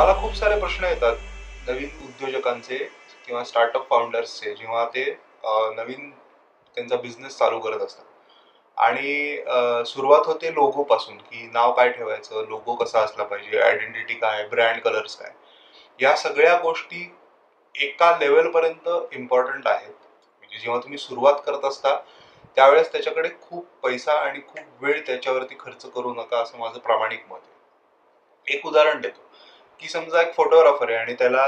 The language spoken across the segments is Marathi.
मला खूप सारे प्रश्न येतात नवीन उद्योजकांचे किंवा स्टार्टअप फाउंडर्सचे जेव्हा ते नवीन त्यांचा बिझनेस चालू करत असतात. आणि सुरुवात होते लोगो पासून की नाव काय ठेवायचं लोगो कसा असला पाहिजे आयडेंटिटी काय ब्रँड कलर्स काय. या सगळ्या गोष्टी एका लेवलपर्यंत इम्पॉर्टंट आहेत. म्हणजे जेव्हा तुम्ही सुरुवात करत असता त्यावेळेस त्याच्याकडे खूप पैसा आणि खूप वेळ त्याच्यावरती खर्च करू नका असं माझं प्रामाणिक मत आहे. एक उदाहरण देतो. की समजा एक फोटोग्राफर आहे आणि त्याला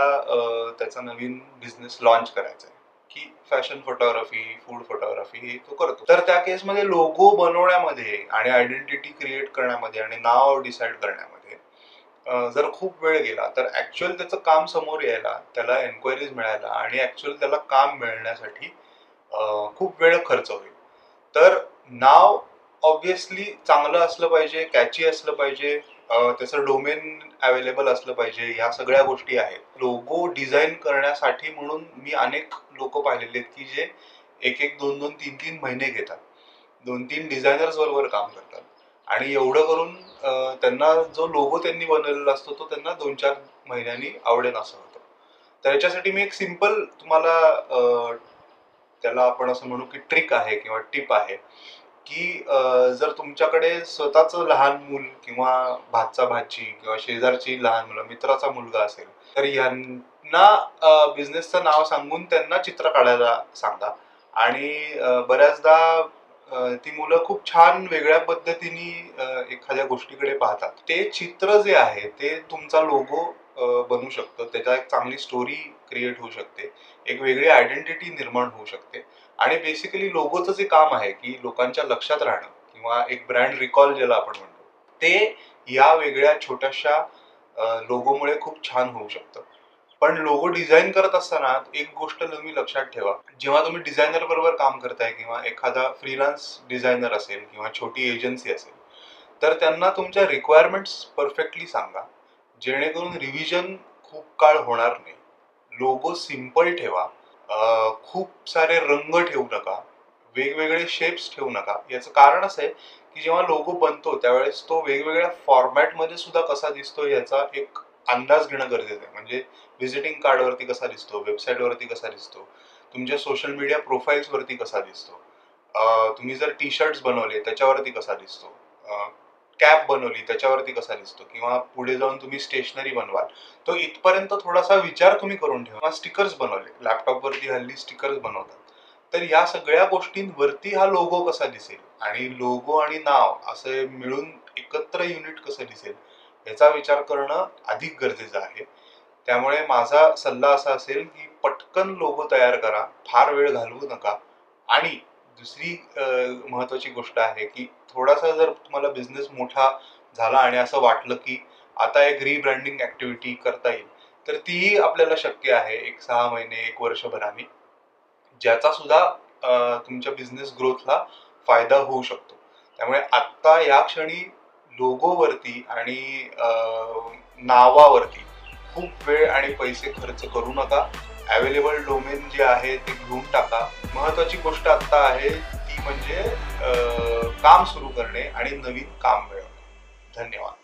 त्याचा नवीन बिझनेस लॉन्च करायचा आहे. की फॅशन फोटोग्राफी फूड फोटोग्राफी हे तो करतो. तर त्या केसमध्ये लोगो बनवण्यामध्ये आणि आयडेंटिटी क्रिएट करण्यामध्ये आणि नाव डिसाईड करण्यामध्ये जर खूप वेळ गेला तर ऍक्च्युअल त्याचं काम समोर यायला त्याला एन्क्वायरीज मिळायला आणि ऍक्च्युअल त्याला काम मिळण्यासाठी खूप वेळ खर्च होईल. तर नाव ऑब्विसली चांगलं असलं पाहिजे कॅची असलं पाहिजे त्याचं डोमेन अवेलेबल असलं पाहिजे ह्या सगळ्या गोष्टी आहेत. लोगो डिझाईन करण्यासाठी म्हणून मी अनेक लोक पाहिलेले आहेत की जे एक एक दोन दोन तीन तीन महिने घेतात. दोन तीन डिझायनर्स बरोबर काम करतात. आणि एवढं करून त्यांना जो लोगो त्यांनी बनवलेला असतो तो त्यांना दोन चार महिन्यांनी आवडेन असं होतं. तर याच्यासाठी मी एक सिंपल तुम्हाला त्याला आपण असं म्हणू की ट्रिक आहे किंवा टिप आहे. की जर तुमच्याकडे स्वतःचं लहान मूल किंवा भातचा भाची किंवा शेजारची लहान मुलं मित्राचा मुलगा असेल तर यांना बिझनेसचं नाव सांगून त्यांना चित्र काढायला सांगा. आणि बऱ्याचदा ती मुलं खूप छान वेगळ्या पद्धतीने एखाद्या गोष्टीकडे पाहतात. ते चित्र जे आहे ते तुमचा लोगो बनू शकतं. त्याच्या एक चांगली स्टोरी क्रिएट होऊ शकते. एक वेगळी आयडेंटिटी निर्माण होऊ शकते. आणि बेसिकली लोगोचं जे काम आहे की लोकांच्या लक्षात राहणं किंवा एक ब्रँड रिकॉल ज्याला आपण म्हणतो ते या वेगळ्या छोट्याशा लोगोमुळे खूप छान होऊ शकतं. पण लोगो डिझाईन करत असताना एक गोष्ट तुम्ही लक्षात ठेवा. जेव्हा तुम्ही डिझायनर बरोबर काम करताय किंवा एखादा फ्रीलान्स डिझायनर असेल किंवा छोटी एजन्सी असेल तर त्यांना तुमच्या रिक्वायरमेंट्स परफेक्टली सांगा. जेणेकरून रिव्हिजन खूप काळ होणार नाही. लोगो सिंपल ठेवा. खूप सारे रंग ठेवू नका. वेगवेगळे शेप्स ठेवू नका. याचं कारण असं आहे की जेव्हा लोगो बनतो त्यावेळेस तो वेगवेगळ्या फॉर्मॅटमध्ये सुद्धा कसा दिसतो याचा एक अंदाज घेणं गरजेचं आहे. म्हणजे व्हिजिटिंग कार्डवरती कसा दिसतो वेबसाईटवरती कसा दिसतो तुमच्या सोशल मीडिया प्रोफाईल्सवरती कसा दिसतो तुम्ही जर टी शर्ट्स बनवले त्याच्यावरती कसा दिसतो कॅप बनवली त्याच्यावरती कसा दिसतो? किंवा पुढे जाऊन तुम्ही स्टेशनरी बनवाल. तो इथपर्यंत थोडासा विचार तुम्ही करून ठेवा. स्टिकर्स बनवले. लॅपटॉपवरती हल्ली स्टिकर्स बनवतात. तर या सगळ्या गोष्टींवरती हा लोगो कसा दिसेल? आणि लोगो आणि नाव असे मिळून एकत्र युनिट कसं दिसेल? याचा विचार करणं अधिक गरजेचं आहे. त्यामुळे माझा सल्ला असा असेल की पटकन लोगो तयार करा. फार वेळ घालवू नका. आणि दुसरी महत्त्वाची महत्वाची गोष्ट आहे की थोडासा जर तुम्हाला बिझनेस मोठा झाला आणि असं वाटलं की आता एक रिब्रँडिंग ऍक्टिव्हिटी करता येईल तर तीही आपल्याला शक्य आहे एक सहा महिने एक वर्षभराने. ज्याचा सुद्धा तुमच्या बिझनेस ग्रोथला फायदा होऊ शकतो. त्यामुळे आत्ता या क्षणी लोगोवरती आणि नावावरती खूप वेळ आणि पैसे खर्च करू नका. अवेलेबल डोमेन जे आहे ते घेऊन टाका. महत्वाची गोष्ट आत्ता आहे ती म्हणजे काम सुरू करणे आणि नवीन काम मिळवणे. धन्यवाद.